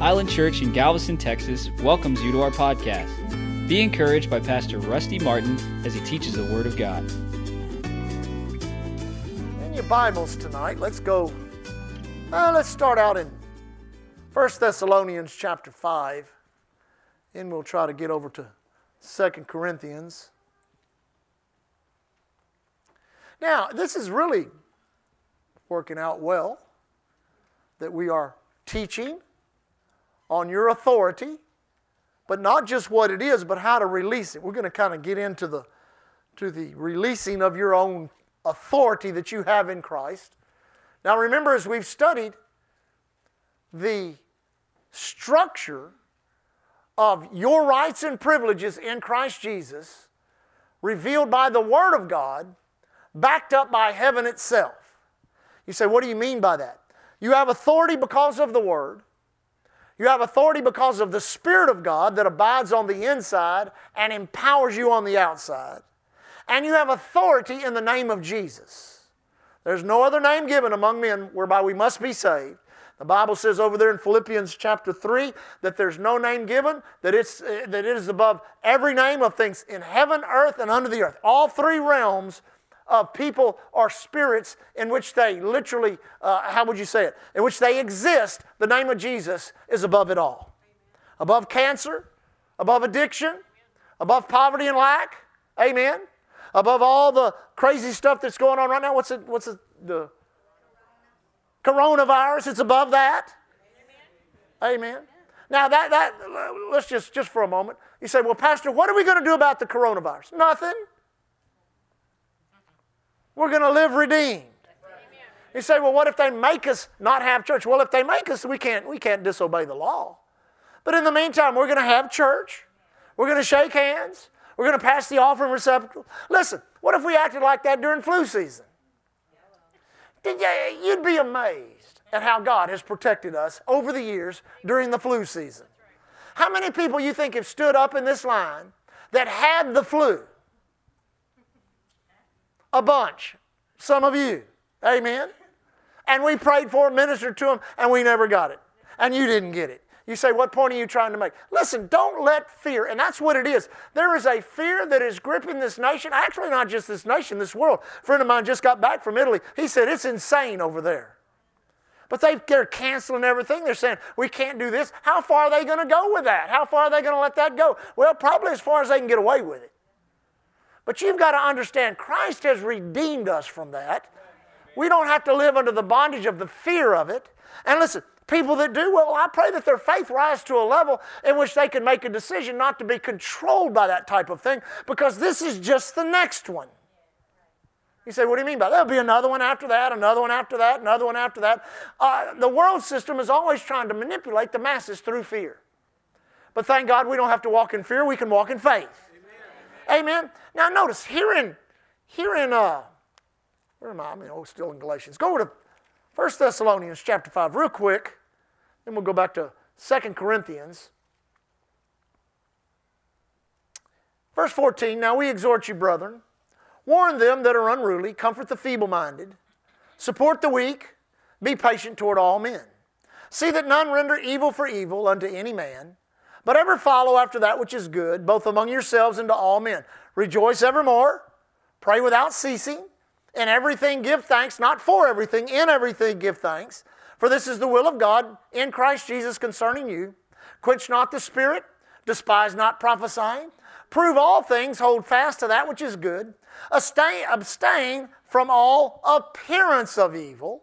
Island Church in Galveston, Texas welcomes you to our podcast. Be encouraged by Pastor Rusty Martin as he teaches the Word of God. In your Bibles tonight, let's go. Uh, let's start out in 1 Thessalonians chapter 5, and we'll try to get over to 2 Corinthians. Now, this is really working out well that we are teaching on your authority, but not just what it is, but how to release it. We're going to kind of get into the to the releasing of your own authority that you have in Christ. Now remember as we've studied the structure of your rights and privileges in Christ Jesus revealed by the word of God, backed up by heaven itself. You say, what do you mean by that? You have authority because of the word. You have authority because of the Spirit of God that abides on the inside and empowers you on the outside. And you have authority in the name of Jesus. There's no other name given among men whereby we must be saved. The Bible says over there in Philippians chapter 3 that there's no name given, that, it's, eh, that it is above every name of things in heaven, earth, and under the earth. All three realms of people or spirits in which they literally, uh, how would you say it? In which they exist, the name of Jesus is above it all. Above cancer, above addiction, above poverty and lack. Amen. Above all the crazy stuff that's going on right now. What's it? What's it? The coronavirus. It's above that. Amen. Now that that let's just just for a moment. You say, well, Pastor, what are we going to do about the coronavirus? Nothing. We're going to live redeemed. You say, well, what if they make us not have church? Well, if they make us, we can't, we can't disobey the law. But in the meantime, we're going to have church. We're going to shake hands. We're going to pass the offering receptacle. Listen, what if we acted like that during flu season? You'd be amazed at how God has protected us over the years during the flu season. How many people you think have stood up in this line that had the flu? A bunch. Some of you. Amen. And we prayed for, ministered to them, and we never got it. And you didn't get it. You say, What point are you trying to make? Listen, don't let fear, and that's what it is. There is a fear that is gripping this nation. Actually, not just this nation, this world. A friend of mine just got back from Italy. He said, It's insane over there. But they, they're canceling everything. They're saying, We can't do this. How far are they going to go with that? How far are they going to let that go? Well, probably as far as they can get away with it. But you've got to understand, Christ has redeemed us from that. We don't have to live under the bondage of the fear of it. And listen, people that do, well, I pray that their faith rise to a level in which they can make a decision not to be controlled by that type of thing because this is just the next one. You say, what do you mean by that? There'll be another one after that, another one after that, another one after that. Uh, the world system is always trying to manipulate the masses through fear. But thank God we don't have to walk in fear, we can walk in faith. Amen. Now notice here in here in uh where am I? I'm oh, still in Galatians. Go to 1 Thessalonians chapter 5 real quick. Then we'll go back to 2 Corinthians. Verse 14, now we exhort you, brethren, warn them that are unruly, comfort the feeble minded, support the weak, be patient toward all men. See that none render evil for evil unto any man but ever follow after that which is good, both among yourselves and to all men. Rejoice evermore, pray without ceasing, in everything give thanks, not for everything, in everything give thanks. For this is the will of God in Christ Jesus concerning you. Quench not the spirit, despise not prophesying. Prove all things, hold fast to that which is good. Abstain, abstain from all appearance of evil.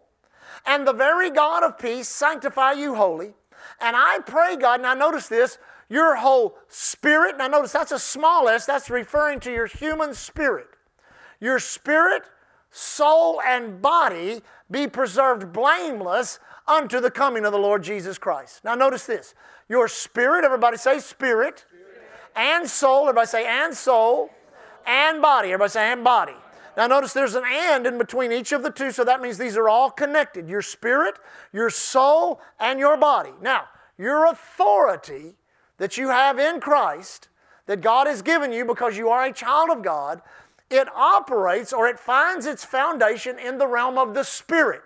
And the very God of peace sanctify you wholly. And I pray, God, now notice this, your whole spirit. Now, notice that's a small s, that's referring to your human spirit. Your spirit, soul, and body be preserved blameless unto the coming of the Lord Jesus Christ. Now, notice this your spirit, everybody say spirit, spirit. and soul, everybody say and soul, and body, everybody say and body. Now, notice there's an and in between each of the two, so that means these are all connected your spirit, your soul, and your body. Now, your authority that you have in Christ, that God has given you because you are a child of God, it operates or it finds its foundation in the realm of the Spirit.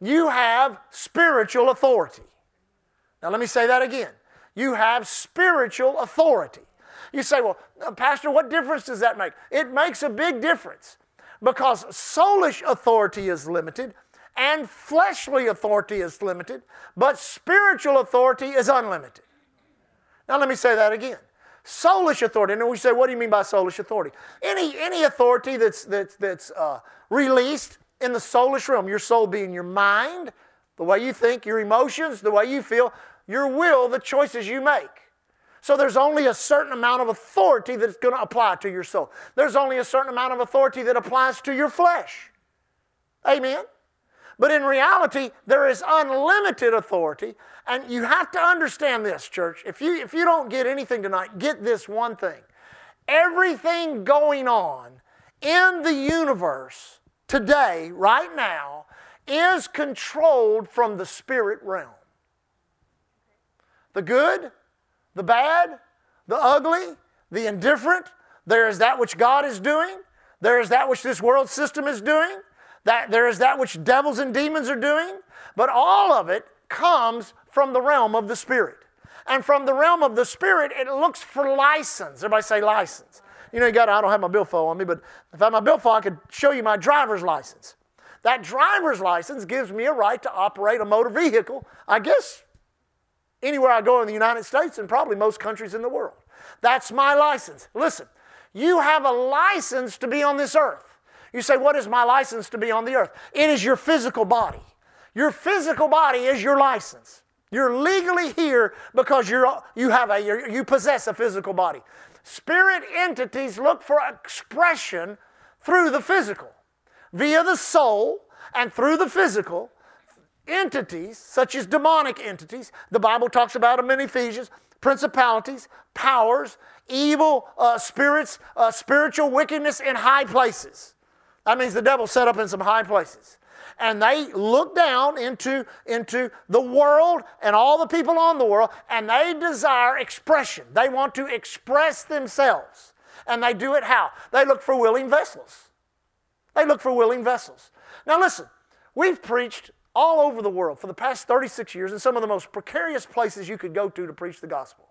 You have spiritual authority. Now, let me say that again. You have spiritual authority. You say, well, uh, Pastor, what difference does that make? It makes a big difference because soulish authority is limited and fleshly authority is limited, but spiritual authority is unlimited. Now, let me say that again. Soulish authority. And we say, what do you mean by soulish authority? Any, any authority that's, that's, that's uh, released in the soulish realm, your soul being your mind, the way you think, your emotions, the way you feel, your will, the choices you make. So there's only a certain amount of authority that's going to apply to your soul. There's only a certain amount of authority that applies to your flesh. Amen? But in reality, there is unlimited authority. And you have to understand this, church. If you, if you don't get anything tonight, get this one thing. Everything going on in the universe today, right now, is controlled from the spirit realm. The good, the bad, the ugly, the indifferent, there is that which God is doing, there is that which this world system is doing, that there is that which devils and demons are doing, but all of it comes from the realm of the spirit. And from the realm of the spirit, it looks for license. Everybody say license. You know, you got, I don't have my billfold on me, but if I had my billfold, I could show you my driver's license. That driver's license gives me a right to operate a motor vehicle, I guess, anywhere I go in the United States and probably most countries in the world. That's my license. Listen, you have a license to be on this earth. You say, What is my license to be on the earth? It is your physical body. Your physical body is your license. You're legally here because you're, you, have a, you possess a physical body. Spirit entities look for expression through the physical, via the soul, and through the physical. Entities, such as demonic entities, the Bible talks about them in Ephesians, principalities, powers, evil uh, spirits, uh, spiritual wickedness in high places. That means the devil set up in some high places. And they look down into, into the world and all the people on the world, and they desire expression. They want to express themselves. And they do it how? They look for willing vessels. They look for willing vessels. Now, listen, we've preached all over the world for the past 36 years in some of the most precarious places you could go to to preach the gospel.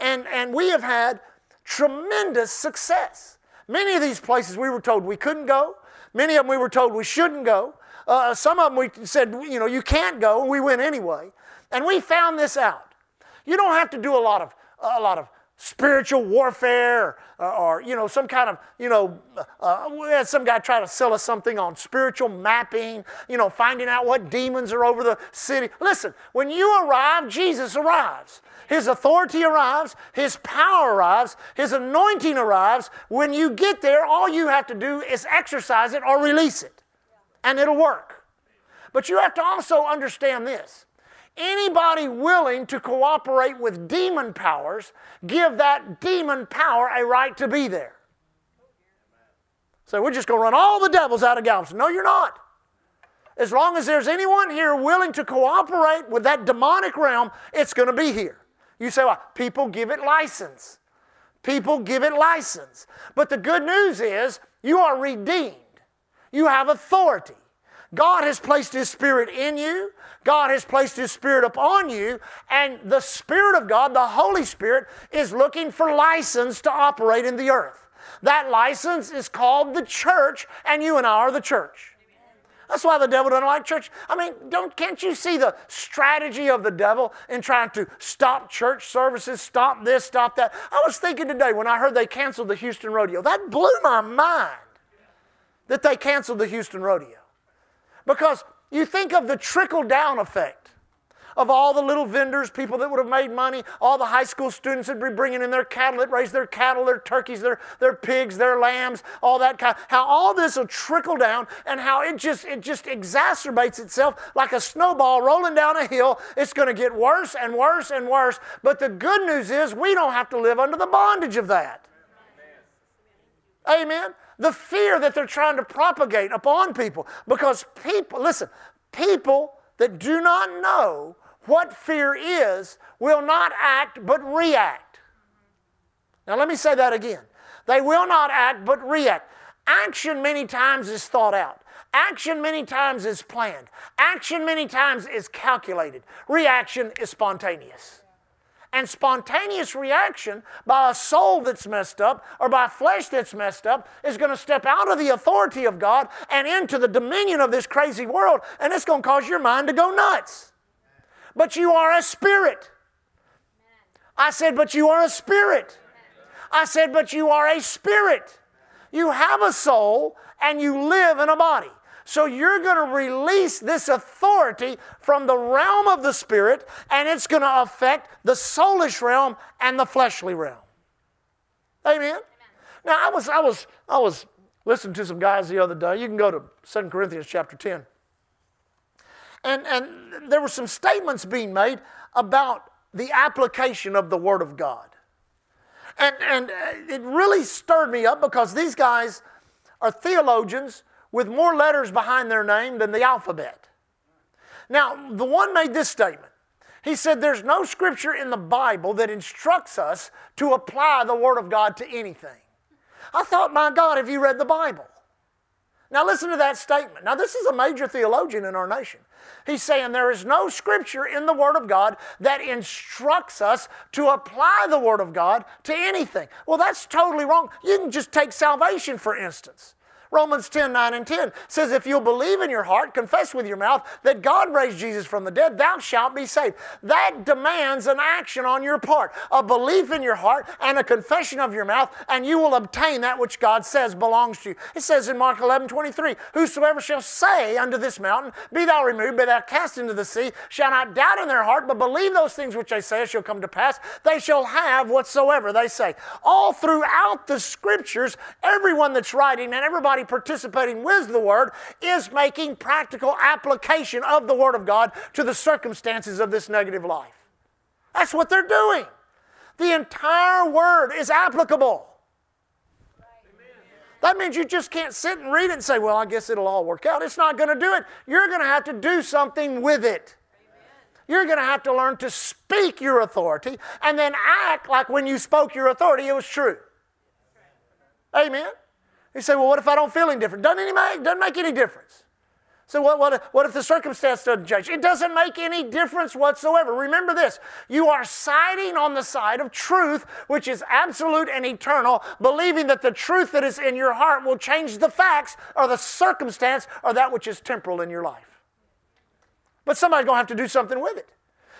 And, and we have had tremendous success. Many of these places we were told we couldn't go, many of them we were told we shouldn't go. Uh, some of them we said, you know, you can't go, and we went anyway. And we found this out. You don't have to do a lot of, a lot of spiritual warfare or, or, you know some kind of you know uh, we had some guy try to sell us something on spiritual mapping you know finding out what demons are over the city. Listen when you arrive jesus arrives. His authority arrives his power arrives his anointing arrives. When you get there all you have to do is exercise it or release it and it'll work. But you have to also understand this Anybody willing to cooperate with demon powers, give that demon power a right to be there. So we're just going to run all the devils out of Galveston. No, you're not. As long as there's anyone here willing to cooperate with that demonic realm, it's going to be here. You say, well, people give it license. People give it license. But the good news is you are redeemed. You have authority. God has placed His Spirit in you. God has placed His Spirit upon you, and the Spirit of God, the Holy Spirit, is looking for license to operate in the earth. That license is called the church, and you and I are the church. That's why the devil doesn't like church. I mean, don't, can't you see the strategy of the devil in trying to stop church services, stop this, stop that? I was thinking today when I heard they canceled the Houston Rodeo, that blew my mind that they canceled the Houston Rodeo. Because you think of the trickle down effect of all the little vendors, people that would have made money, all the high school students that would be bringing in their cattle, that raise their cattle, their turkeys, their, their pigs, their lambs, all that kind. How all this will trickle down and how it just it just exacerbates itself like a snowball rolling down a hill. It's going to get worse and worse and worse. But the good news is we don't have to live under the bondage of that. Amen the fear that they're trying to propagate upon people. Because people, listen, people that do not know what fear is will not act but react. Now, let me say that again. They will not act but react. Action, many times, is thought out. Action many times is planned. Action many times is calculated. Reaction is spontaneous. And spontaneous reaction by a soul that's messed up or by flesh that's messed up is going to step out of the authority of God and into the dominion of this crazy world, and it's going to cause your mind to go nuts. But you are a spirit. I said, but you are a spirit. I said, but you are a spirit. You have a soul and you live in a body. So you're going to release this authority from the realm of the spirit, and it's going to affect the soulish realm and the fleshly realm. Amen. Amen. Now I was I was I was listening to some guys the other day. You can go to 2 Corinthians chapter 10. And and there were some statements being made about the application of the Word of God. And, and it really stirred me up because these guys are theologians with more letters behind their name than the alphabet. Now, the one made this statement. He said, There's no scripture in the Bible that instructs us to apply the Word of God to anything. I thought, my God, have you read the Bible? Now, listen to that statement. Now, this is a major theologian in our nation. He's saying there is no scripture in the Word of God that instructs us to apply the Word of God to anything. Well, that's totally wrong. You can just take salvation, for instance. Romans 10 9 and 10 says, If you'll believe in your heart, confess with your mouth that God raised Jesus from the dead, thou shalt be saved. That demands an action on your part, a belief in your heart and a confession of your mouth, and you will obtain that which God says belongs to you. It says in Mark 11 23, Whosoever shall say unto this mountain, Be thou removed, be thou cast into the sea, shall not doubt in their heart, but believe those things which they say shall come to pass, they shall have whatsoever they say. All throughout the scriptures, everyone that's writing and everybody participating with the Word is making practical application of the Word of God to the circumstances of this negative life. That's what they're doing. The entire Word is applicable. That means you just can't sit and read it and say, well, I guess it'll all work out. It's not going to do it. You're going to have to do something with it. You're going to have to learn to speak your authority and then act like when you spoke your authority, it was true. Amen. You say, well, what if I don't feel any different? Doesn't, any make, doesn't make any difference. So what, what, what if the circumstance doesn't change? It doesn't make any difference whatsoever. Remember this, you are siding on the side of truth, which is absolute and eternal, believing that the truth that is in your heart will change the facts or the circumstance or that which is temporal in your life. But somebody's going to have to do something with it.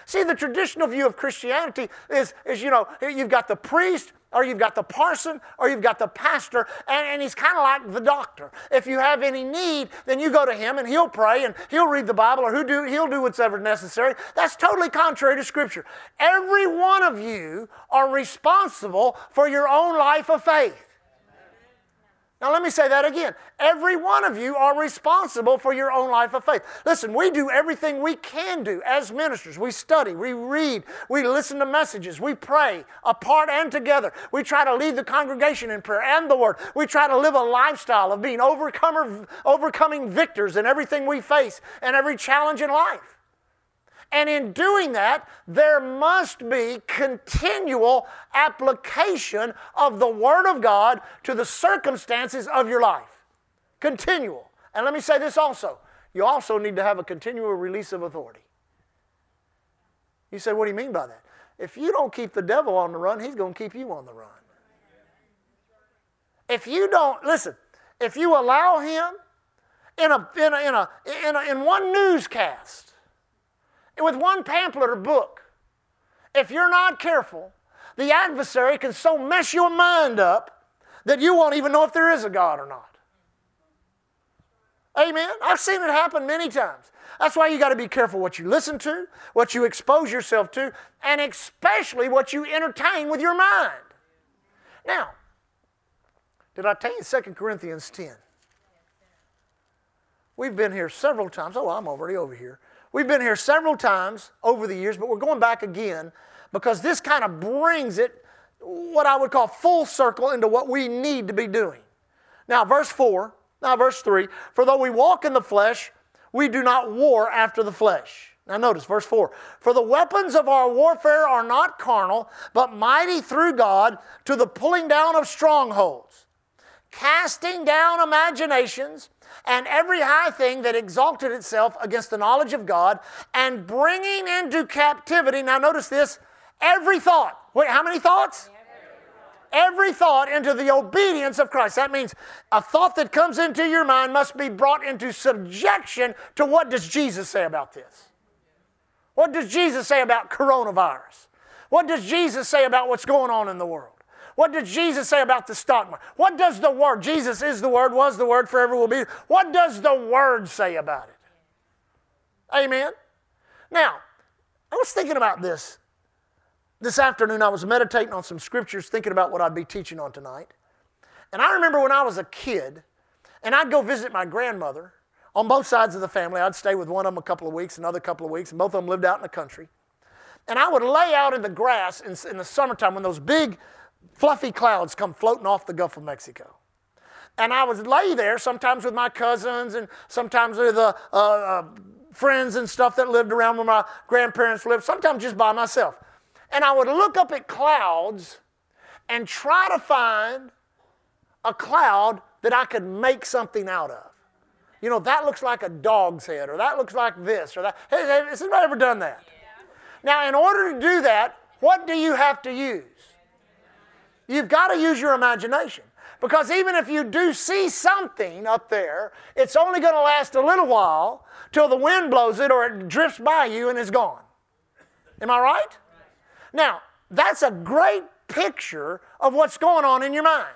See, the traditional view of Christianity is, is you know, you've got the priest or you've got the parson, or you've got the pastor, and, and he's kind of like the doctor. If you have any need, then you go to him and he'll pray and he'll read the Bible or do, he'll do whatever necessary. That's totally contrary to Scripture. Every one of you are responsible for your own life of faith. Now, let me say that again. Every one of you are responsible for your own life of faith. Listen, we do everything we can do as ministers. We study, we read, we listen to messages, we pray apart and together. We try to lead the congregation in prayer and the word. We try to live a lifestyle of being overcomer, overcoming victors in everything we face and every challenge in life. And in doing that, there must be continual application of the Word of God to the circumstances of your life. Continual. And let me say this also you also need to have a continual release of authority. You say, what do you mean by that? If you don't keep the devil on the run, he's going to keep you on the run. If you don't, listen, if you allow him in, a, in, a, in, a, in, a, in one newscast, with one pamphlet or book, if you're not careful, the adversary can so mess your mind up that you won't even know if there is a God or not. Amen. I've seen it happen many times. That's why you got to be careful what you listen to, what you expose yourself to, and especially what you entertain with your mind. Now, did I tell you 2 Corinthians 10? We've been here several times. Oh, I'm already over here. We've been here several times over the years, but we're going back again because this kind of brings it, what I would call full circle, into what we need to be doing. Now, verse 4, now, verse 3 For though we walk in the flesh, we do not war after the flesh. Now, notice verse 4 For the weapons of our warfare are not carnal, but mighty through God to the pulling down of strongholds, casting down imaginations and every high thing that exalted itself against the knowledge of God, and bringing into captivity, now notice this, every thought. Wait, how many thoughts? Every thought into the obedience of Christ. That means a thought that comes into your mind must be brought into subjection to what does Jesus say about this? What does Jesus say about coronavirus? What does Jesus say about what's going on in the world? What did Jesus say about the stock market? What does the Word, Jesus is the Word, was the Word, forever will be, what does the Word say about it? Amen? Now, I was thinking about this this afternoon. I was meditating on some scriptures, thinking about what I'd be teaching on tonight. And I remember when I was a kid, and I'd go visit my grandmother on both sides of the family. I'd stay with one of them a couple of weeks, another couple of weeks, and both of them lived out in the country. And I would lay out in the grass in, in the summertime when those big fluffy clouds come floating off the Gulf of Mexico. And I would lay there sometimes with my cousins and sometimes with uh, uh, friends and stuff that lived around where my grandparents lived, sometimes just by myself. And I would look up at clouds and try to find a cloud that I could make something out of. You know, that looks like a dog's head, or that looks like this, or that. Hey, has anybody ever done that? Yeah. Now, in order to do that, what do you have to use? You've got to use your imagination. Because even if you do see something up there, it's only going to last a little while till the wind blows it or it drifts by you and is gone. Am I right? Now, that's a great picture of what's going on in your mind.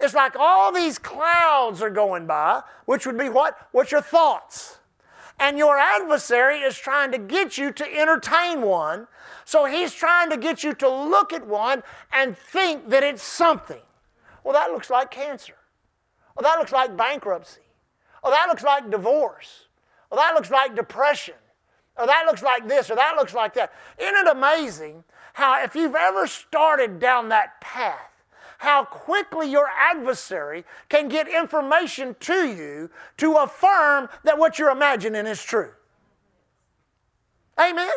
It's like all these clouds are going by, which would be what? What's your thoughts? And your adversary is trying to get you to entertain one so he's trying to get you to look at one and think that it's something. Well, that looks like cancer. Well, that looks like bankruptcy. Well, that looks like divorce. Well, that looks like depression. Or that looks like this, or that looks like that. Isn't it amazing how, if you've ever started down that path, how quickly your adversary can get information to you to affirm that what you're imagining is true? Amen?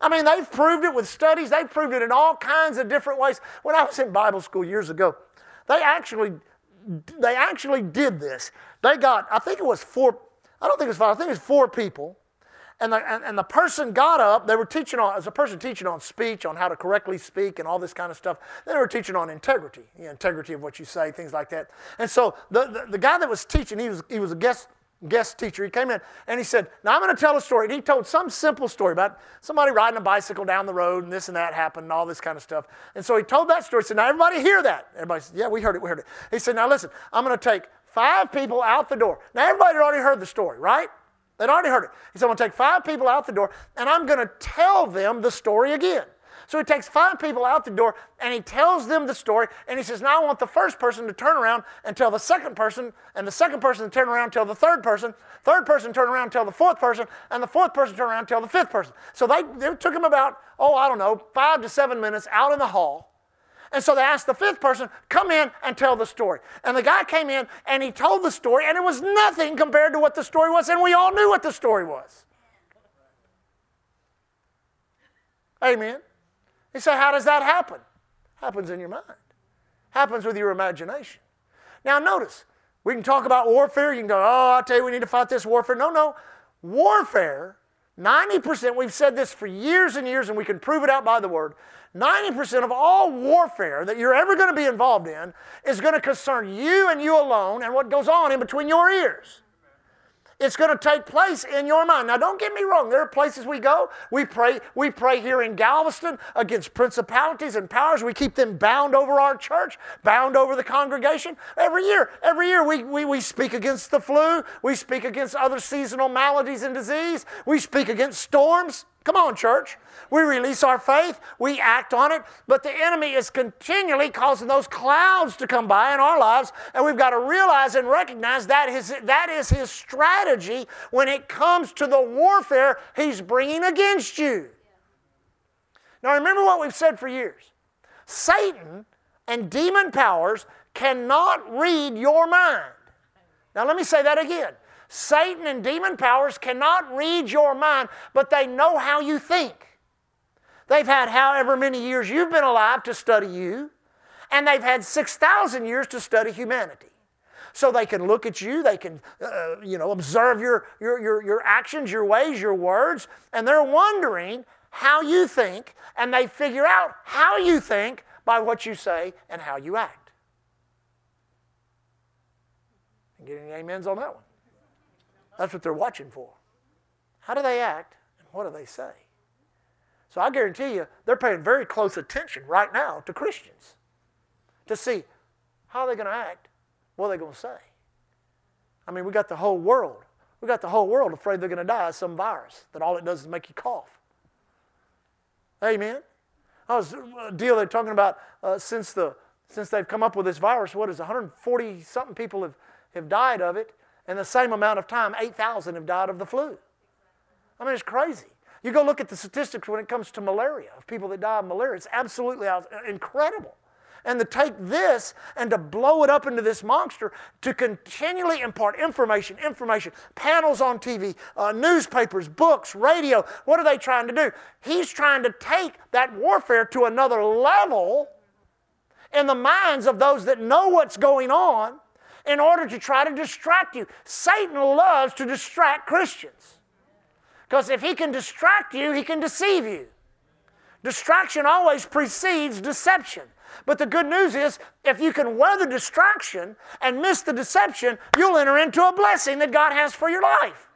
I mean, they've proved it with studies, they've proved it in all kinds of different ways. When I was in Bible school years ago, they actually they actually did this. They got, I think it was four, I don't think it was five, I think it was four people. And the, and, and the person got up, they were teaching on, as a person teaching on speech, on how to correctly speak and all this kind of stuff. They were teaching on integrity, integrity of what you say, things like that. And so the, the, the guy that was teaching, he was, he was a guest guest teacher. He came in and he said, Now I'm going to tell a story. And he told some simple story about somebody riding a bicycle down the road and this and that happened and all this kind of stuff. And so he told that story. He said, Now everybody hear that. Everybody said, Yeah, we heard it, we heard it. He said, Now listen, I'm going to take five people out the door. Now everybody had already heard the story, right? They'd already heard it. He said, I'm going to take five people out the door and I'm going to tell them the story again. So he takes five people out the door and he tells them the story. And he says, Now I want the first person to turn around and tell the second person, and the second person to turn around and tell the third person, third person turn around and tell the fourth person, and the fourth person turn around and tell the fifth person. So they, they took him about, oh, I don't know, five to seven minutes out in the hall. And so they asked the fifth person, come in and tell the story. And the guy came in and he told the story, and it was nothing compared to what the story was, and we all knew what the story was. Amen. You say, how does that happen? Happens in your mind. Happens with your imagination. Now notice, we can talk about warfare. You can go, oh, I tell you, we need to fight this warfare. No, no. Warfare, 90%, we've said this for years and years, and we can prove it out by the word. 90% of all warfare that you're ever going to be involved in is going to concern you and you alone and what goes on in between your ears. It's going to take place in your mind. Now, don't get me wrong. There are places we go. We pray. We pray here in Galveston against principalities and powers. We keep them bound over our church, bound over the congregation. Every year, every year we, we, we speak against the flu. We speak against other seasonal maladies and disease. We speak against storms. Come on, church. We release our faith, we act on it, but the enemy is continually causing those clouds to come by in our lives, and we've got to realize and recognize that is, that is his strategy when it comes to the warfare he's bringing against you. Now, remember what we've said for years Satan and demon powers cannot read your mind. Now, let me say that again. Satan and demon powers cannot read your mind, but they know how you think. They've had however many years you've been alive to study you, and they've had 6,000 years to study humanity. so they can look at you, they can, uh, you know, observe your, your, your, your actions, your ways, your words, and they're wondering how you think, and they figure out how you think by what you say and how you act. Get any amens on that one? That's what they're watching for. How do they act and what do they say? So I guarantee you, they're paying very close attention right now to Christians to see how they're going to act, what they're they going to say. I mean, we got the whole world. We got the whole world afraid they're going to die of some virus that all it does is make you cough. Amen. I was a uh, deal they're talking about uh, since the since they've come up with this virus. What is 140 something people have have died of it, and the same amount of time, 8,000 have died of the flu. I mean, it's crazy. You go look at the statistics when it comes to malaria, of people that die of malaria. It's absolutely incredible. And to take this and to blow it up into this monster to continually impart information, information, panels on TV, uh, newspapers, books, radio. What are they trying to do? He's trying to take that warfare to another level in the minds of those that know what's going on in order to try to distract you. Satan loves to distract Christians. Because if he can distract you, he can deceive you. Distraction always precedes deception. But the good news is, if you can weather distraction and miss the deception, you'll enter into a blessing that God has for your life.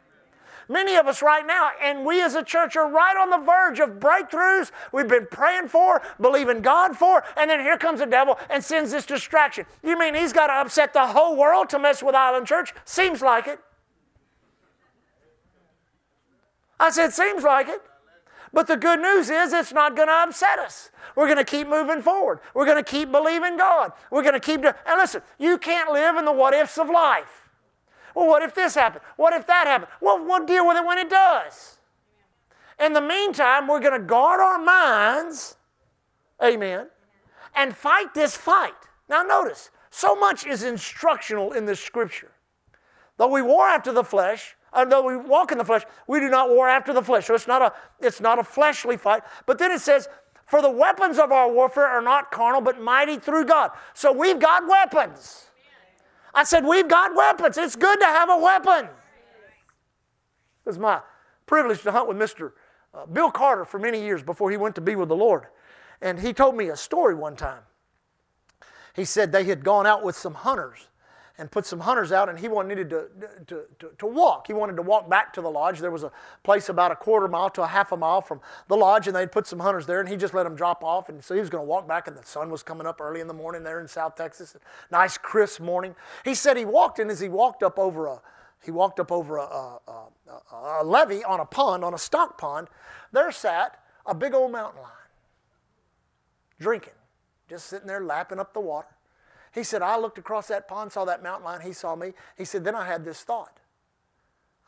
Many of us right now, and we as a church are right on the verge of breakthroughs we've been praying for, believing God for, and then here comes the devil and sends this distraction. You mean he's got to upset the whole world to mess with Island Church? Seems like it. I said, seems like it. But the good news is it's not going to upset us. We're going to keep moving forward. We're going to keep believing God. We're going to keep. And listen, you can't live in the what ifs of life. Well, what if this happened? What if that happened? Well, we'll deal with it when it does. In the meantime, we're going to guard our minds, amen, and fight this fight. Now, notice, so much is instructional in this scripture. Though we war after the flesh, and though we walk in the flesh, we do not war after the flesh. So it's not a, it's not a fleshly fight. But then it says, for the weapons of our warfare are not carnal, but mighty through God. So we've got weapons. I said, We've got weapons. It's good to have a weapon. It was my privilege to hunt with Mr. Uh, Bill Carter for many years before he went to be with the Lord. And he told me a story one time. He said they had gone out with some hunters and put some hunters out, and he wanted to, to, to, to, walk. He wanted to walk back to the lodge. There was a place about a quarter mile to a half a mile from the lodge, and they'd put some hunters there, and he just let them drop off. And so he was going to walk back, and the sun was coming up early in the morning there in South Texas. Nice, crisp morning. He said he walked, and as he walked up over a he walked up over a, a, a, a levee on a pond, on a stock pond. There sat a big old mountain lion, drinking, just sitting there lapping up the water. He said, I looked across that pond, saw that mountain lion, he saw me. He said, then I had this thought.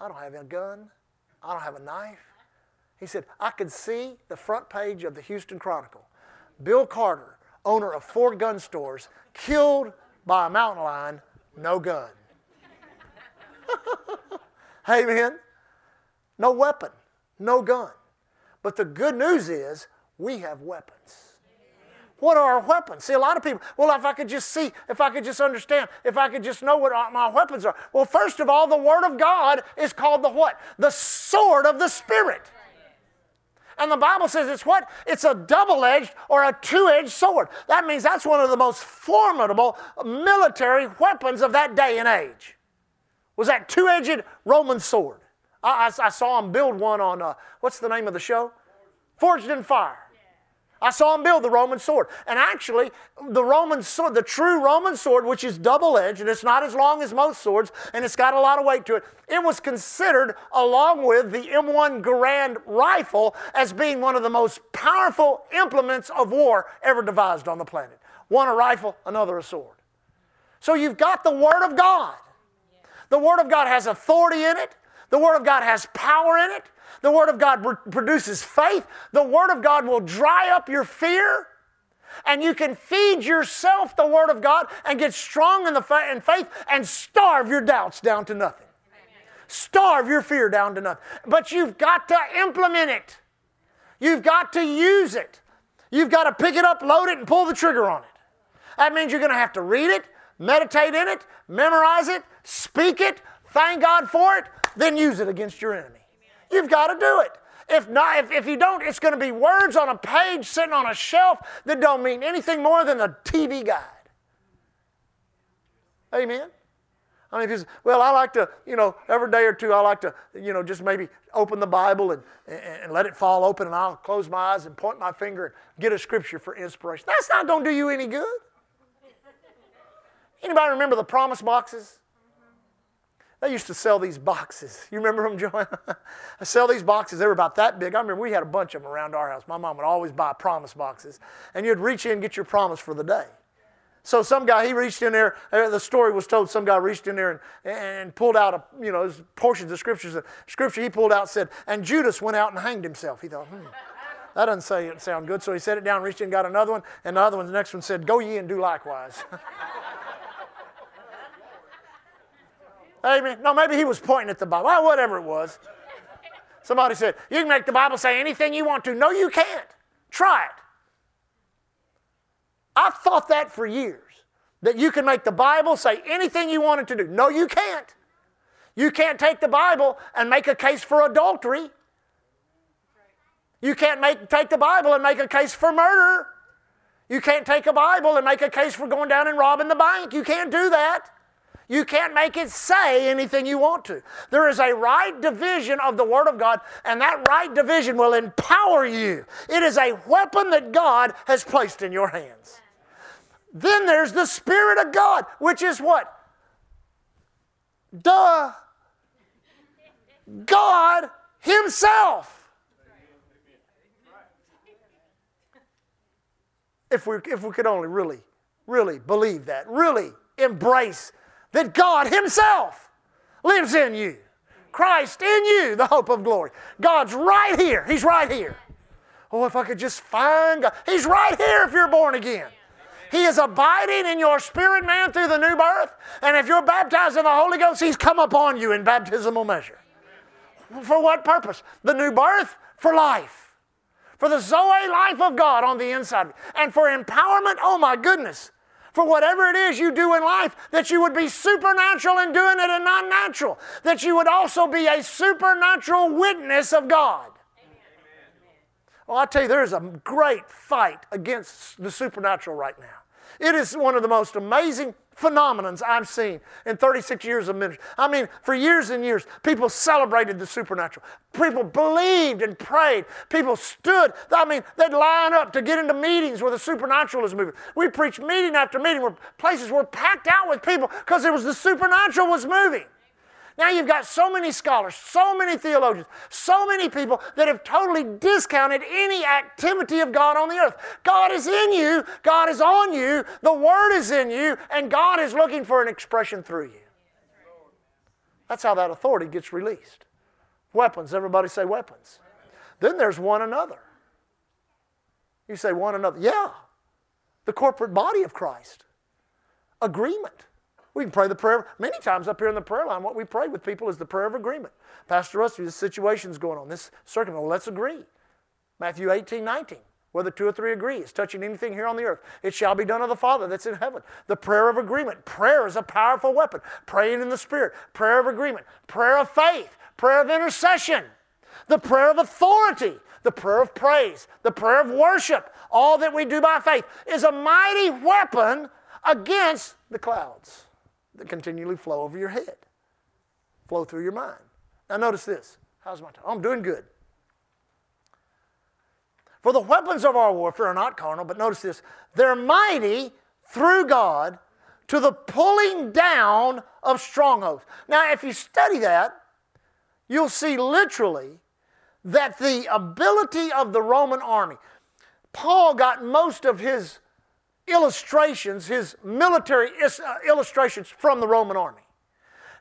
I don't have a gun. I don't have a knife. He said, I could see the front page of the Houston Chronicle. Bill Carter, owner of four gun stores, killed by a mountain lion, no gun. Amen. No weapon, no gun. But the good news is we have weapons. What are our weapons? See, a lot of people, well, if I could just see, if I could just understand, if I could just know what my weapons are. Well, first of all, the Word of God is called the what? The sword of the Spirit. And the Bible says it's what? It's a double edged or a two edged sword. That means that's one of the most formidable military weapons of that day and age. Was that two edged Roman sword? I, I, I, saw him build one on, uh, what's the name of the show? Forged in Fire. I saw him build the Roman sword. And actually, the Roman sword, the true Roman sword, which is double edged, and it's not as long as most swords, and it's got a lot of weight to it, it was considered, along with the M1 Garand rifle, as being one of the most powerful implements of war ever devised on the planet. One a rifle, another a sword. So you've got the Word of God. The Word of God has authority in it, the Word of God has power in it. The Word of God produces faith. The Word of God will dry up your fear. And you can feed yourself the Word of God and get strong in, the fa- in faith and starve your doubts down to nothing. Starve your fear down to nothing. But you've got to implement it. You've got to use it. You've got to pick it up, load it, and pull the trigger on it. That means you're going to have to read it, meditate in it, memorize it, speak it, thank God for it, then use it against your enemy. You've got to do it. If not, if, if you don't, it's going to be words on a page sitting on a shelf that don't mean anything more than a TV guide. Amen. I mean, well, I like to, you know, every day or two, I like to, you know, just maybe open the Bible and, and, and let it fall open, and I'll close my eyes and point my finger and get a scripture for inspiration. That's not going to do you any good. Anybody remember the promise boxes? They used to sell these boxes. You remember them, Joanna? I sell these boxes. They were about that big. I remember we had a bunch of them around our house. My mom would always buy promise boxes. And you'd reach in and get your promise for the day. So some guy, he reached in there, uh, the story was told, some guy reached in there and, and pulled out, a, you know, portions of scriptures. Scripture he pulled out said, and Judas went out and hanged himself. He thought, hmm, that doesn't say, sound good. So he set it down, reached in, got another one, and the other one, the next one said, go ye and do likewise. Amen. No, maybe he was pointing at the Bible. Well, whatever it was. Somebody said, you can make the Bible say anything you want to. No, you can't. Try it. I've thought that for years that you can make the Bible say anything you want it to do. No, you can't. You can't take the Bible and make a case for adultery. You can't make, take the Bible and make a case for murder. You can't take a Bible and make a case for going down and robbing the bank. You can't do that. You can't make it say anything you want to. There is a right division of the Word of God, and that right division will empower you. It is a weapon that God has placed in your hands. Then there's the Spirit of God, which is what? Duh. God Himself. If we, if we could only really, really believe that, really embrace that God Himself lives in you. Christ in you, the hope of glory. God's right here. He's right here. Oh, if I could just find God. He's right here if you're born again. He is abiding in your spirit, man, through the new birth. And if you're baptized in the Holy Ghost, He's come upon you in baptismal measure. For what purpose? The new birth? For life. For the Zoe life of God on the inside. And for empowerment, oh my goodness, for whatever it is you do in life, that you would be supernatural in doing it and not natural. That you would also be a supernatural witness of God. Well, I tell you, there is a great fight against the supernatural right now. It is one of the most amazing phenomenons I've seen in 36 years of ministry. I mean, for years and years, people celebrated the supernatural. People believed and prayed. People stood. I mean, they'd line up to get into meetings where the supernatural is moving. We preached meeting after meeting where places were packed out with people because it was the supernatural was moving. Now you've got so many scholars, so many theologians, so many people that have totally discounted any activity of God on the earth. God is in you, God is on you, the Word is in you, and God is looking for an expression through you. That's how that authority gets released. Weapons, everybody say weapons. Then there's one another. You say one another. Yeah, the corporate body of Christ. Agreement. We can pray the prayer. Many times up here in the prayer line, what we pray with people is the prayer of agreement. Pastor Rusty, this situation's going on, this circumstance, well, let's agree. Matthew 18, 19. Whether two or three agree, is touching anything here on the earth, it shall be done of the Father that's in heaven. The prayer of agreement. Prayer is a powerful weapon. Praying in the Spirit. Prayer of agreement. Prayer of faith. Prayer of intercession. The prayer of authority. The prayer of praise. The prayer of worship. All that we do by faith is a mighty weapon against the clouds that continually flow over your head, flow through your mind. Now, notice this. How's my time? I'm doing good. For the weapons of our warfare are not carnal, but notice this they're mighty through God to the pulling down of strongholds. Now, if you study that, you'll see literally that the ability of the Roman army, Paul got most of his illustrations, his military uh, illustrations from the Roman army.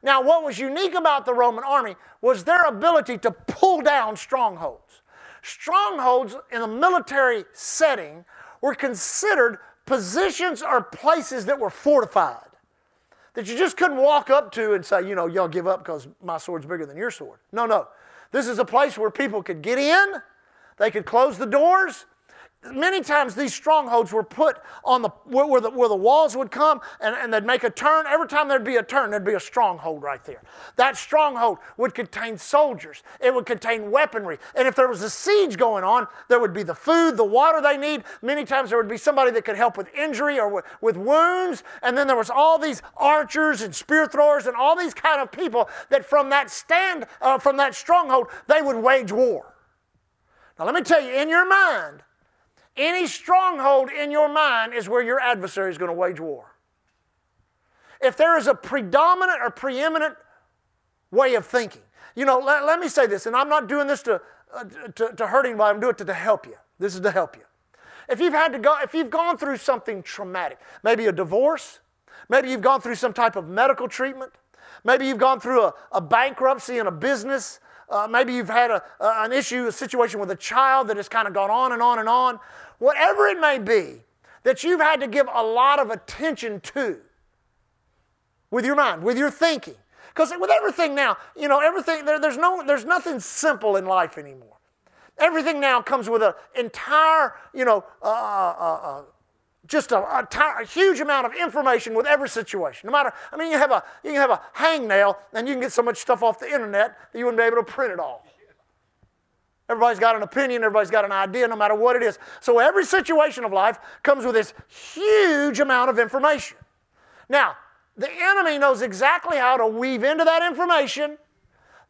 Now, what was unique about the Roman army was their ability to pull down strongholds. Strongholds in a military setting were considered positions or places that were fortified. That you just couldn't walk up to and say, you know, y'all give up because my sword's bigger than your sword. No, no. This is a place where people could get in, they could close the doors, many times these strongholds were put on the where, where, the where the walls would come and, and they'd make a turn. Every time there'd be a turn, there'd be a stronghold right there. That stronghold would contain soldiers, it would contain weaponry. And if there was a siege going on, there would be the food, the water they need. Many times there would be somebody that could help with injury or with, with wounds. And then there was all these archers and spear throwers and all these kind of people that from that stand, uh, from that stronghold, they would wage war. Now, let me tell you, in your mind, any stronghold in your mind is where your adversary is going to wage war. If there is a predominant or preeminent way of thinking, you know, let, let me say this, and I'm not doing this to, uh, to, to hurt anybody, I'm doing it to, to help you. This is to help you. If you've had to go, if you've gone through something traumatic, maybe a divorce, maybe you've gone through some type of medical treatment, maybe you've gone through a, a bankruptcy in a business, uh, maybe you've had a, an issue, a situation with a child that has kind of gone on and on and on. Whatever it may be that you've had to give a lot of attention to with your mind, with your thinking. Because with everything now, you know, everything, there, there's, no, there's nothing simple in life anymore. Everything now comes with an entire, you know, uh, uh, uh, just a, huge amount of information with every situation. No matter, I mean, you have a you can have a hangnail and you can get so much stuff off the internet that you wouldn't be able to print it all. Everybody's got an opinion, everybody's got an idea, no matter what it is. So every situation of life comes with this huge amount of information. Now, the enemy knows exactly how to weave into that information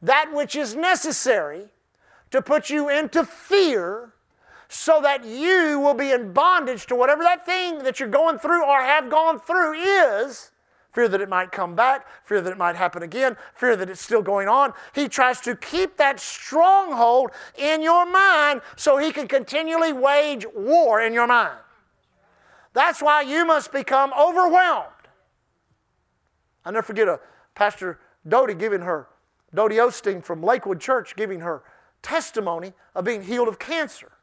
that which is necessary to put you into fear so that you will be in bondage to whatever that thing that you're going through or have gone through is. Fear that it might come back, fear that it might happen again, fear that it's still going on. He tries to keep that stronghold in your mind so he can continually wage war in your mind. That's why you must become overwhelmed. i never forget a Pastor Dodie giving her, Dodie Osteen from Lakewood Church, giving her testimony of being healed of cancer.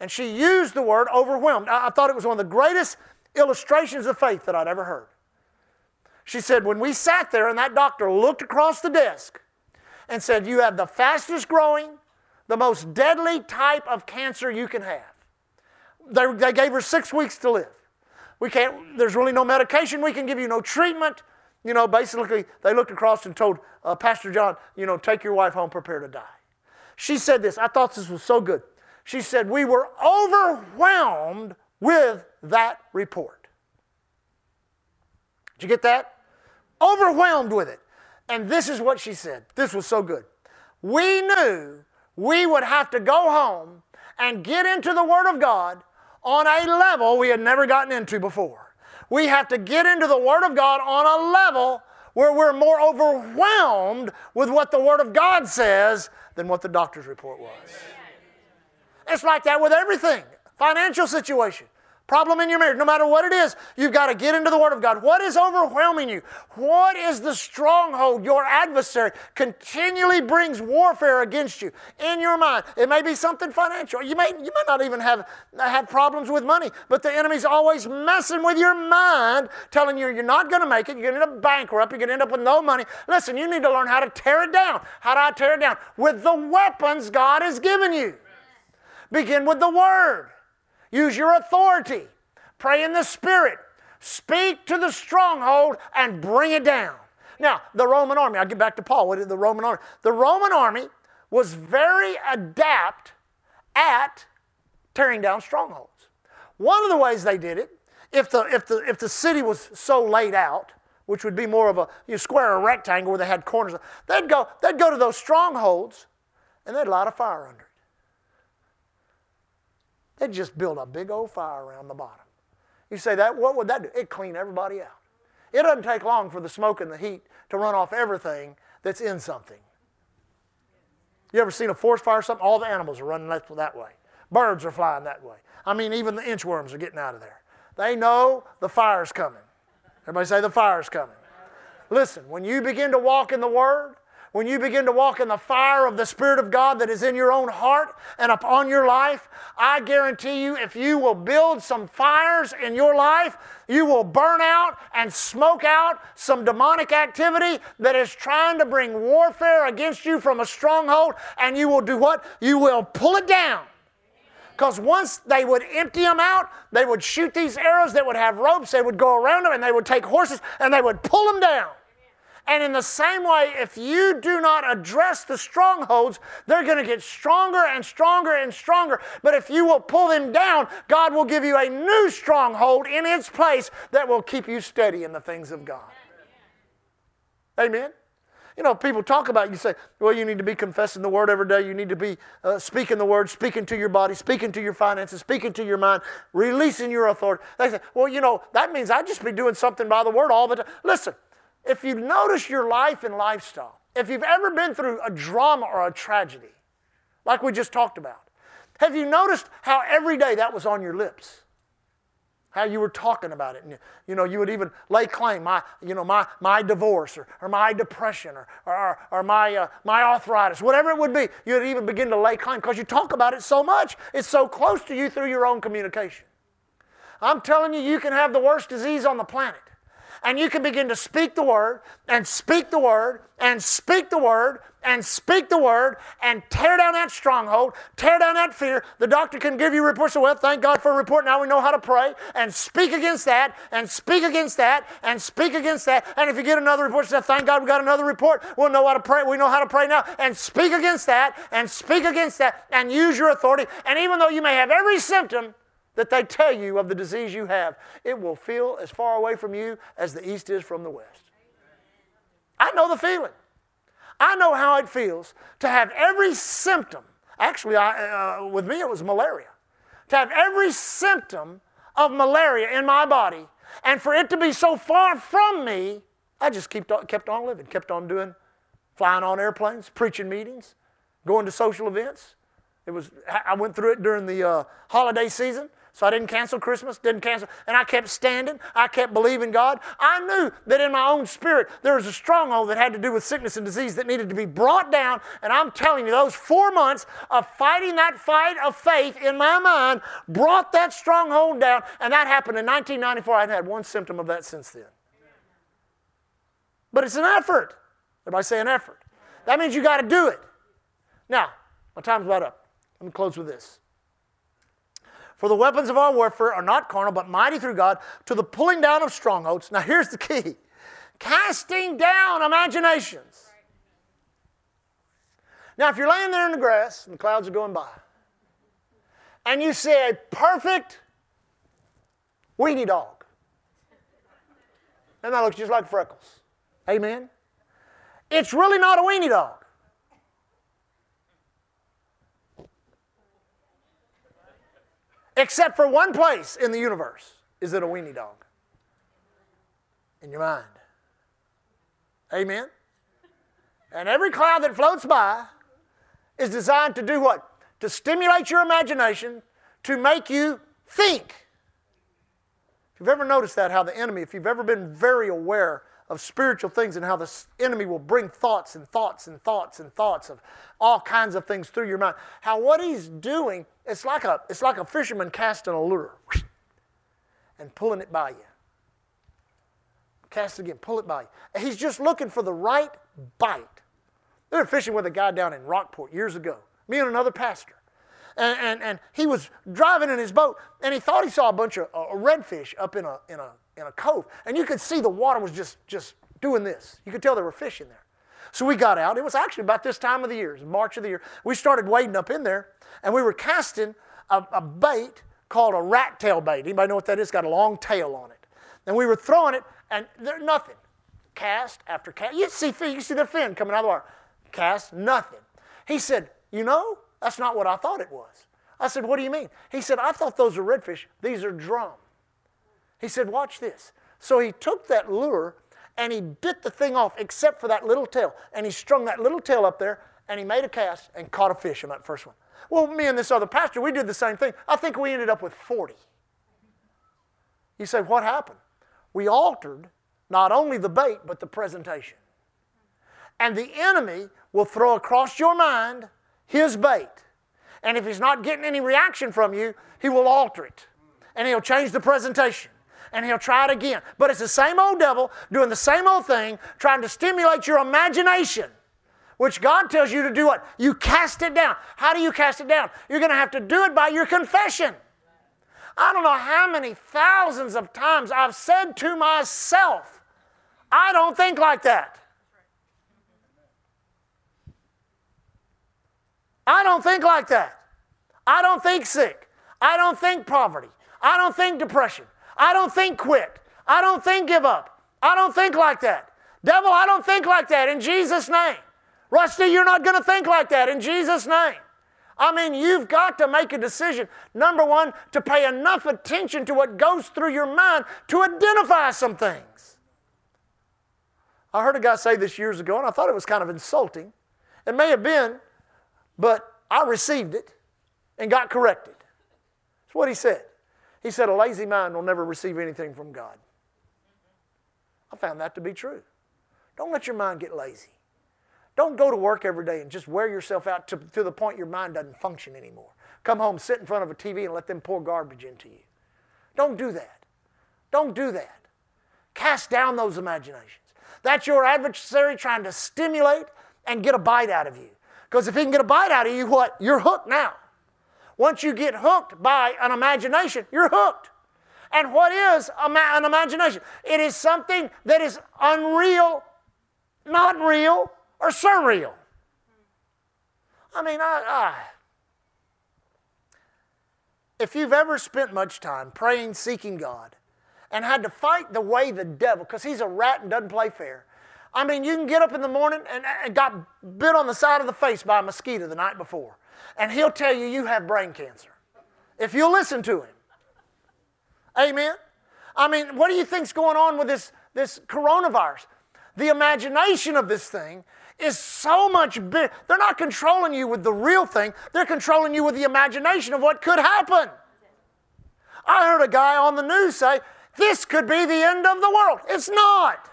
And she used the word overwhelmed. I, I thought it was one of the greatest illustrations of faith that I'd ever heard. She said, when we sat there and that doctor looked across the desk and said, You have the fastest growing, the most deadly type of cancer you can have. They, they gave her six weeks to live. We can't, there's really no medication we can give you, no treatment. You know, basically, they looked across and told uh, Pastor John, you know, take your wife home, prepare to die. She said this. I thought this was so good. She said, We were overwhelmed with that report. Did you get that? Overwhelmed with it. And this is what she said. This was so good. We knew we would have to go home and get into the Word of God on a level we had never gotten into before. We have to get into the Word of God on a level where we're more overwhelmed with what the Word of God says than what the doctor's report was. It's like that with everything. Financial situation, problem in your marriage, no matter what it is, you've got to get into the Word of God. What is overwhelming you? What is the stronghold your adversary continually brings warfare against you in your mind? It may be something financial. You may, you may not even have, have problems with money, but the enemy's always messing with your mind, telling you you're not going to make it, you're going to end up bankrupt, you're going to end up with no money. Listen, you need to learn how to tear it down. How do I tear it down? With the weapons God has given you. Begin with the Word. Use your authority. Pray in the Spirit. Speak to the stronghold and bring it down. Now, the Roman army, I'll get back to Paul. What did the Roman army? The Roman army was very adept at tearing down strongholds. One of the ways they did it, if the, if the, if the city was so laid out, which would be more of a you know, square or rectangle where they had corners, they'd go, they'd go to those strongholds and they'd light a fire under They'd just build a big old fire around the bottom. You say that, what would that do? It'd clean everybody out. It doesn't take long for the smoke and the heat to run off everything that's in something. You ever seen a forest fire or something? All the animals are running that, that way. Birds are flying that way. I mean, even the inchworms are getting out of there. They know the fire's coming. Everybody say the fire's coming. Listen, when you begin to walk in the Word, when you begin to walk in the fire of the Spirit of God that is in your own heart and upon your life, I guarantee you, if you will build some fires in your life, you will burn out and smoke out some demonic activity that is trying to bring warfare against you from a stronghold, and you will do what? You will pull it down. Because once they would empty them out, they would shoot these arrows that would have ropes. They would go around them and they would take horses and they would pull them down. And in the same way, if you do not address the strongholds, they're going to get stronger and stronger and stronger. But if you will pull them down, God will give you a new stronghold in its place that will keep you steady in the things of God. Amen. You know, people talk about, you say, well, you need to be confessing the word every day. You need to be uh, speaking the word, speaking to your body, speaking to your finances, speaking to your mind, releasing your authority. They say, well, you know, that means I just be doing something by the word all the time. Listen, if you notice your life and lifestyle, if you've ever been through a drama or a tragedy, like we just talked about, have you noticed how every day that was on your lips? how you were talking about it. And, you know, you would even lay claim, my, you know, my, my divorce or, or my depression or, or, or my, uh, my arthritis, whatever it would be. You would even begin to lay claim because you talk about it so much. It's so close to you through your own communication. I'm telling you, you can have the worst disease on the planet and you can begin to speak the word and speak the word and speak the word and speak the word and tear down that stronghold, tear down that fear. The doctor can give you reports of, well, thank God for a report. Now we know how to pray and speak against that and speak against that and speak against that. And if you get another report, say, thank God we got another report. We'll know how to pray. We know how to pray now and speak against that and speak against that and use your authority. And even though you may have every symptom, that they tell you of the disease you have, it will feel as far away from you as the east is from the west. I know the feeling. I know how it feels to have every symptom. Actually, I, uh, with me, it was malaria. To have every symptom of malaria in my body, and for it to be so far from me, I just kept on, kept on living, kept on doing, flying on airplanes, preaching meetings, going to social events. It was, I went through it during the uh, holiday season. So I didn't cancel Christmas, didn't cancel, and I kept standing. I kept believing God. I knew that in my own spirit there was a stronghold that had to do with sickness and disease that needed to be brought down. And I'm telling you, those four months of fighting that fight of faith in my mind brought that stronghold down. And that happened in 1994. I hadn't had one symptom of that since then. But it's an effort. Everybody say an effort. That means you got to do it. Now, my time's about up. Let me close with this. For the weapons of our warfare are not carnal, but mighty through God to the pulling down of strongholds. Now, here's the key casting down imaginations. Now, if you're laying there in the grass and the clouds are going by, and you see a perfect weenie dog, and that looks just like Freckles. Amen? It's really not a weenie dog. Except for one place in the universe is it a weenie dog? In your mind. Amen? And every cloud that floats by is designed to do what? To stimulate your imagination, to make you think. If you've ever noticed that, how the enemy, if you've ever been very aware of spiritual things and how the enemy will bring thoughts and thoughts and thoughts and thoughts of all kinds of things through your mind. How what he's doing, it's like a, it's like a fisherman casting a lure and pulling it by you. Cast it again, pull it by you. He's just looking for the right bite. They were fishing with a guy down in Rockport years ago, me and another pastor. And, and, and he was driving in his boat, and he thought he saw a bunch of uh, redfish up in a, in a in a cove, and you could see the water was just, just doing this. You could tell there were fish in there. So we got out. It was actually about this time of the year, March of the year. We started wading up in there, and we were casting a, a bait called a rat tail bait. Anybody know what that is? It's got a long tail on it. And we were throwing it, and there nothing. Cast after cast. You see, you see the fin coming out of the water. Cast, nothing. He said, You know, that's not what I thought it was. I said, What do you mean? He said, I thought those are redfish. These are drum. He said, Watch this. So he took that lure and he bit the thing off except for that little tail. And he strung that little tail up there and he made a cast and caught a fish on that first one. Well, me and this other pastor, we did the same thing. I think we ended up with 40. You say, What happened? We altered not only the bait, but the presentation. And the enemy will throw across your mind his bait. And if he's not getting any reaction from you, he will alter it and he'll change the presentation and he'll try it again. But it's the same old devil doing the same old thing, trying to stimulate your imagination which God tells you to do what? You cast it down. How do you cast it down? You're going to have to do it by your confession. I don't know how many thousands of times I've said to myself, I don't think like that. I don't think like that. I don't think sick. I don't think poverty. I don't think depression. I don't think quit. I don't think give up. I don't think like that. Devil, I don't think like that in Jesus' name. Rusty, you're not going to think like that in Jesus' name. I mean, you've got to make a decision. Number one, to pay enough attention to what goes through your mind to identify some things. I heard a guy say this years ago, and I thought it was kind of insulting. It may have been, but I received it and got corrected. That's what he said. He said, A lazy mind will never receive anything from God. I found that to be true. Don't let your mind get lazy. Don't go to work every day and just wear yourself out to, to the point your mind doesn't function anymore. Come home, sit in front of a TV, and let them pour garbage into you. Don't do that. Don't do that. Cast down those imaginations. That's your adversary trying to stimulate and get a bite out of you. Because if he can get a bite out of you, what? You're hooked now. Once you get hooked by an imagination, you're hooked. And what is an imagination? It is something that is unreal, not real, or surreal. I mean, I, I, if you've ever spent much time praying, seeking God, and had to fight the way the devil, because he's a rat and doesn't play fair. I mean, you can get up in the morning and, and got bit on the side of the face by a mosquito the night before, and he'll tell you you have brain cancer if you'll listen to him. Amen. I mean, what do you think's going on with this, this coronavirus? The imagination of this thing is so much big. They're not controlling you with the real thing, they're controlling you with the imagination of what could happen. I heard a guy on the news say, This could be the end of the world. It's not.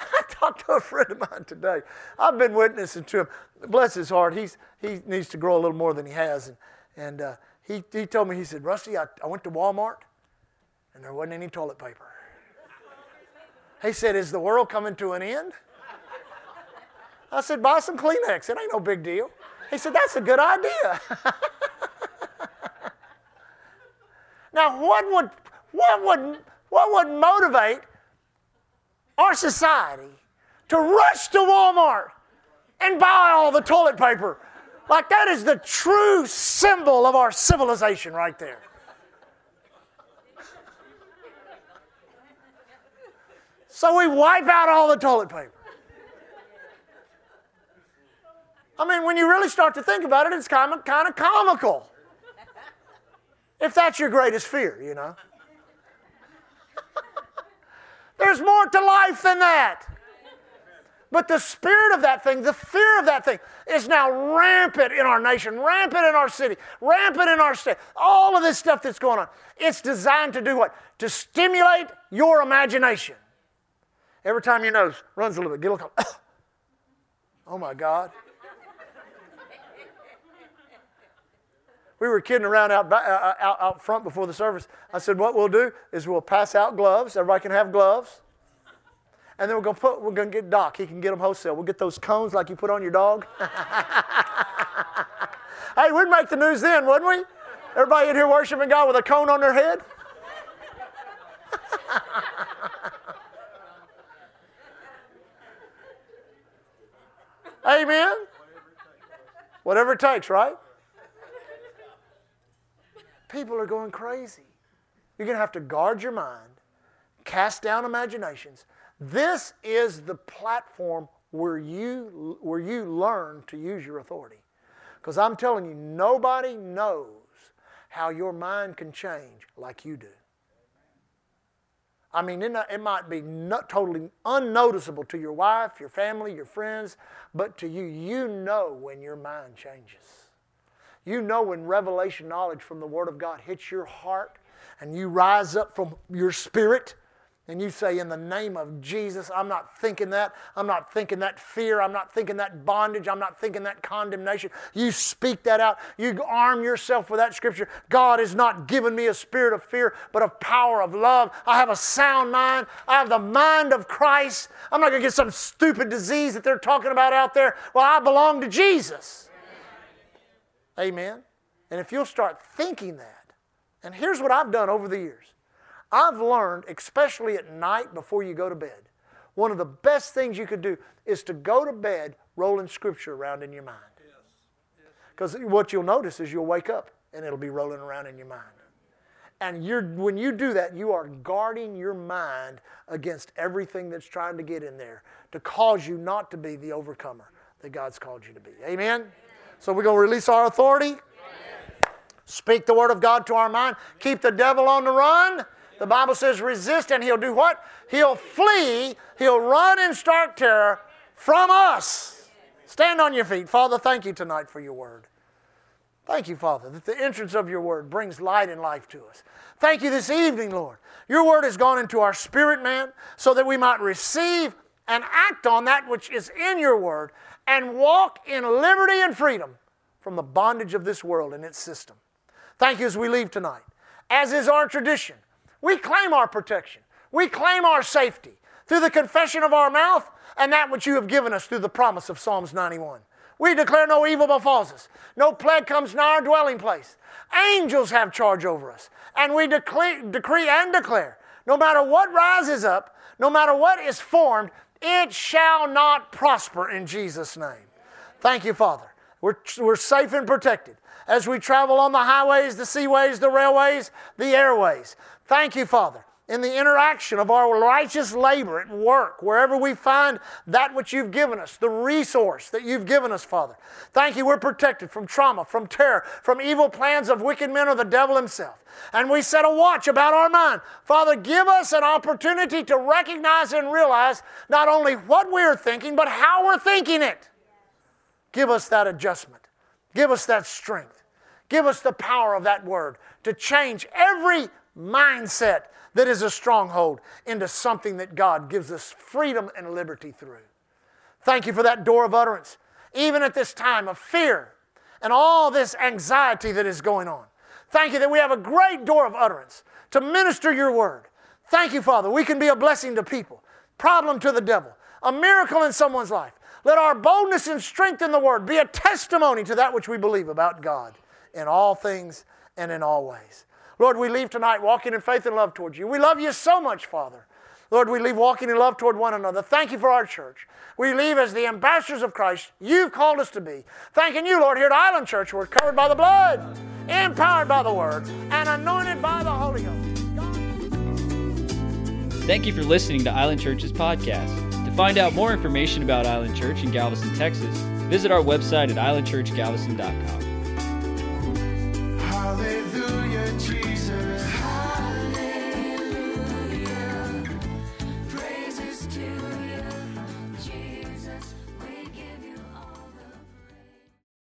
I talked to a friend of mine today. I've been witnessing to him. Bless his heart. He's, he needs to grow a little more than he has. And, and uh, he, he told me, he said, Rusty, I, I went to Walmart and there wasn't any toilet paper. He said, Is the world coming to an end? I said, Buy some Kleenex. It ain't no big deal. He said, That's a good idea. now, what would, what, would, what would motivate our society to rush to Walmart and buy all the toilet paper? Like, that is the true symbol of our civilization right there. So we wipe out all the toilet paper. I mean, when you really start to think about it, it's kind of, kind of comical. If that's your greatest fear, you know. There's more to life than that. But the spirit of that thing, the fear of that thing, is now rampant in our nation, rampant in our city, rampant in our state. All of this stuff that's going on. It's designed to do what? To stimulate your imagination. Every time your nose runs a little bit, get a little. oh my God. We were kidding around out, uh, uh, out, out front before the service. I said, What we'll do is we'll pass out gloves. Everybody can have gloves. And then we're to put, we're to get Doc. He can get them wholesale. We'll get those cones like you put on your dog. hey, we'd make the news then, wouldn't we? Everybody in here worshiping God with a cone on their head. Amen? Whatever it takes, right? People are going crazy. You're going to have to guard your mind, cast down imaginations. This is the platform where you, where you learn to use your authority. Because I'm telling you, nobody knows how your mind can change like you do. I mean, it, might be not totally unnoticeable to your wife, your family, your friends, but to you, you know when your mind changes. You know when revelation knowledge from the Word of God hits your heart and you rise up from your spirit and you say, In the name of Jesus, I'm not thinking that. I'm not thinking that fear. I'm not thinking that bondage. I'm not thinking that condemnation. You speak that out. You arm yourself with that scripture. God has not given me a spirit of fear, but of power, of love. I have a sound mind. I have the mind of Christ. I'm not going to get some stupid disease that they're talking about out there. Well, I belong to Jesus. Amen. And if you'll start thinking that, and here's what I've done over the years I've learned, especially at night before you go to bed, one of the best things you could do is to go to bed rolling scripture around in your mind. Because what you'll notice is you'll wake up and it'll be rolling around in your mind. And you're, when you do that, you are guarding your mind against everything that's trying to get in there to cause you not to be the overcomer that God's called you to be. Amen? So we're going to release our authority. Speak the word of God to our mind. Keep the devil on the run. The Bible says resist and he'll do what? He'll flee, he'll run in stark terror from us. Stand on your feet. Father, thank you tonight for your word. Thank you, Father, that the entrance of your word brings light and life to us. Thank you this evening, Lord. Your word has gone into our spirit, man, so that we might receive and act on that which is in your word and walk in liberty and freedom from the bondage of this world and its system. Thank you as we leave tonight. As is our tradition, we claim our protection. We claim our safety through the confession of our mouth and that which you have given us through the promise of Psalms 91. We declare no evil befalls us, no plague comes nigh our dwelling place. Angels have charge over us, and we decree, decree and declare no matter what rises up, no matter what is formed, it shall not prosper in Jesus' name. Thank you, Father. We're, we're safe and protected as we travel on the highways, the seaways, the railways, the airways. Thank you, Father, in the interaction of our righteous labor at work, wherever we find that which you've given us, the resource that you've given us, Father. Thank you, we're protected from trauma, from terror, from evil plans of wicked men or the devil himself. And we set a watch about our mind. Father, give us an opportunity to recognize and realize not only what we're thinking, but how we're thinking it. Give us that adjustment. Give us that strength. Give us the power of that word to change every mindset that is a stronghold into something that God gives us freedom and liberty through. Thank you for that door of utterance, even at this time of fear and all this anxiety that is going on. Thank you that we have a great door of utterance to minister your word. Thank you, Father. We can be a blessing to people, problem to the devil, a miracle in someone's life. Let our boldness and strength in the word be a testimony to that which we believe about God in all things and in all ways. Lord, we leave tonight walking in faith and love towards you. We love you so much, Father. Lord, we leave walking in love toward one another. Thank you for our church. We leave as the ambassadors of Christ you've called us to be. Thanking you, Lord, here at Island Church, we're covered by the blood, empowered by the word, and anointed by the Holy Ghost. Thank you for listening to Island Church's podcast. To find out more information about Island Church in Galveston, Texas, visit our website at islandchurchgalveston.com. Hallelujah, Jesus.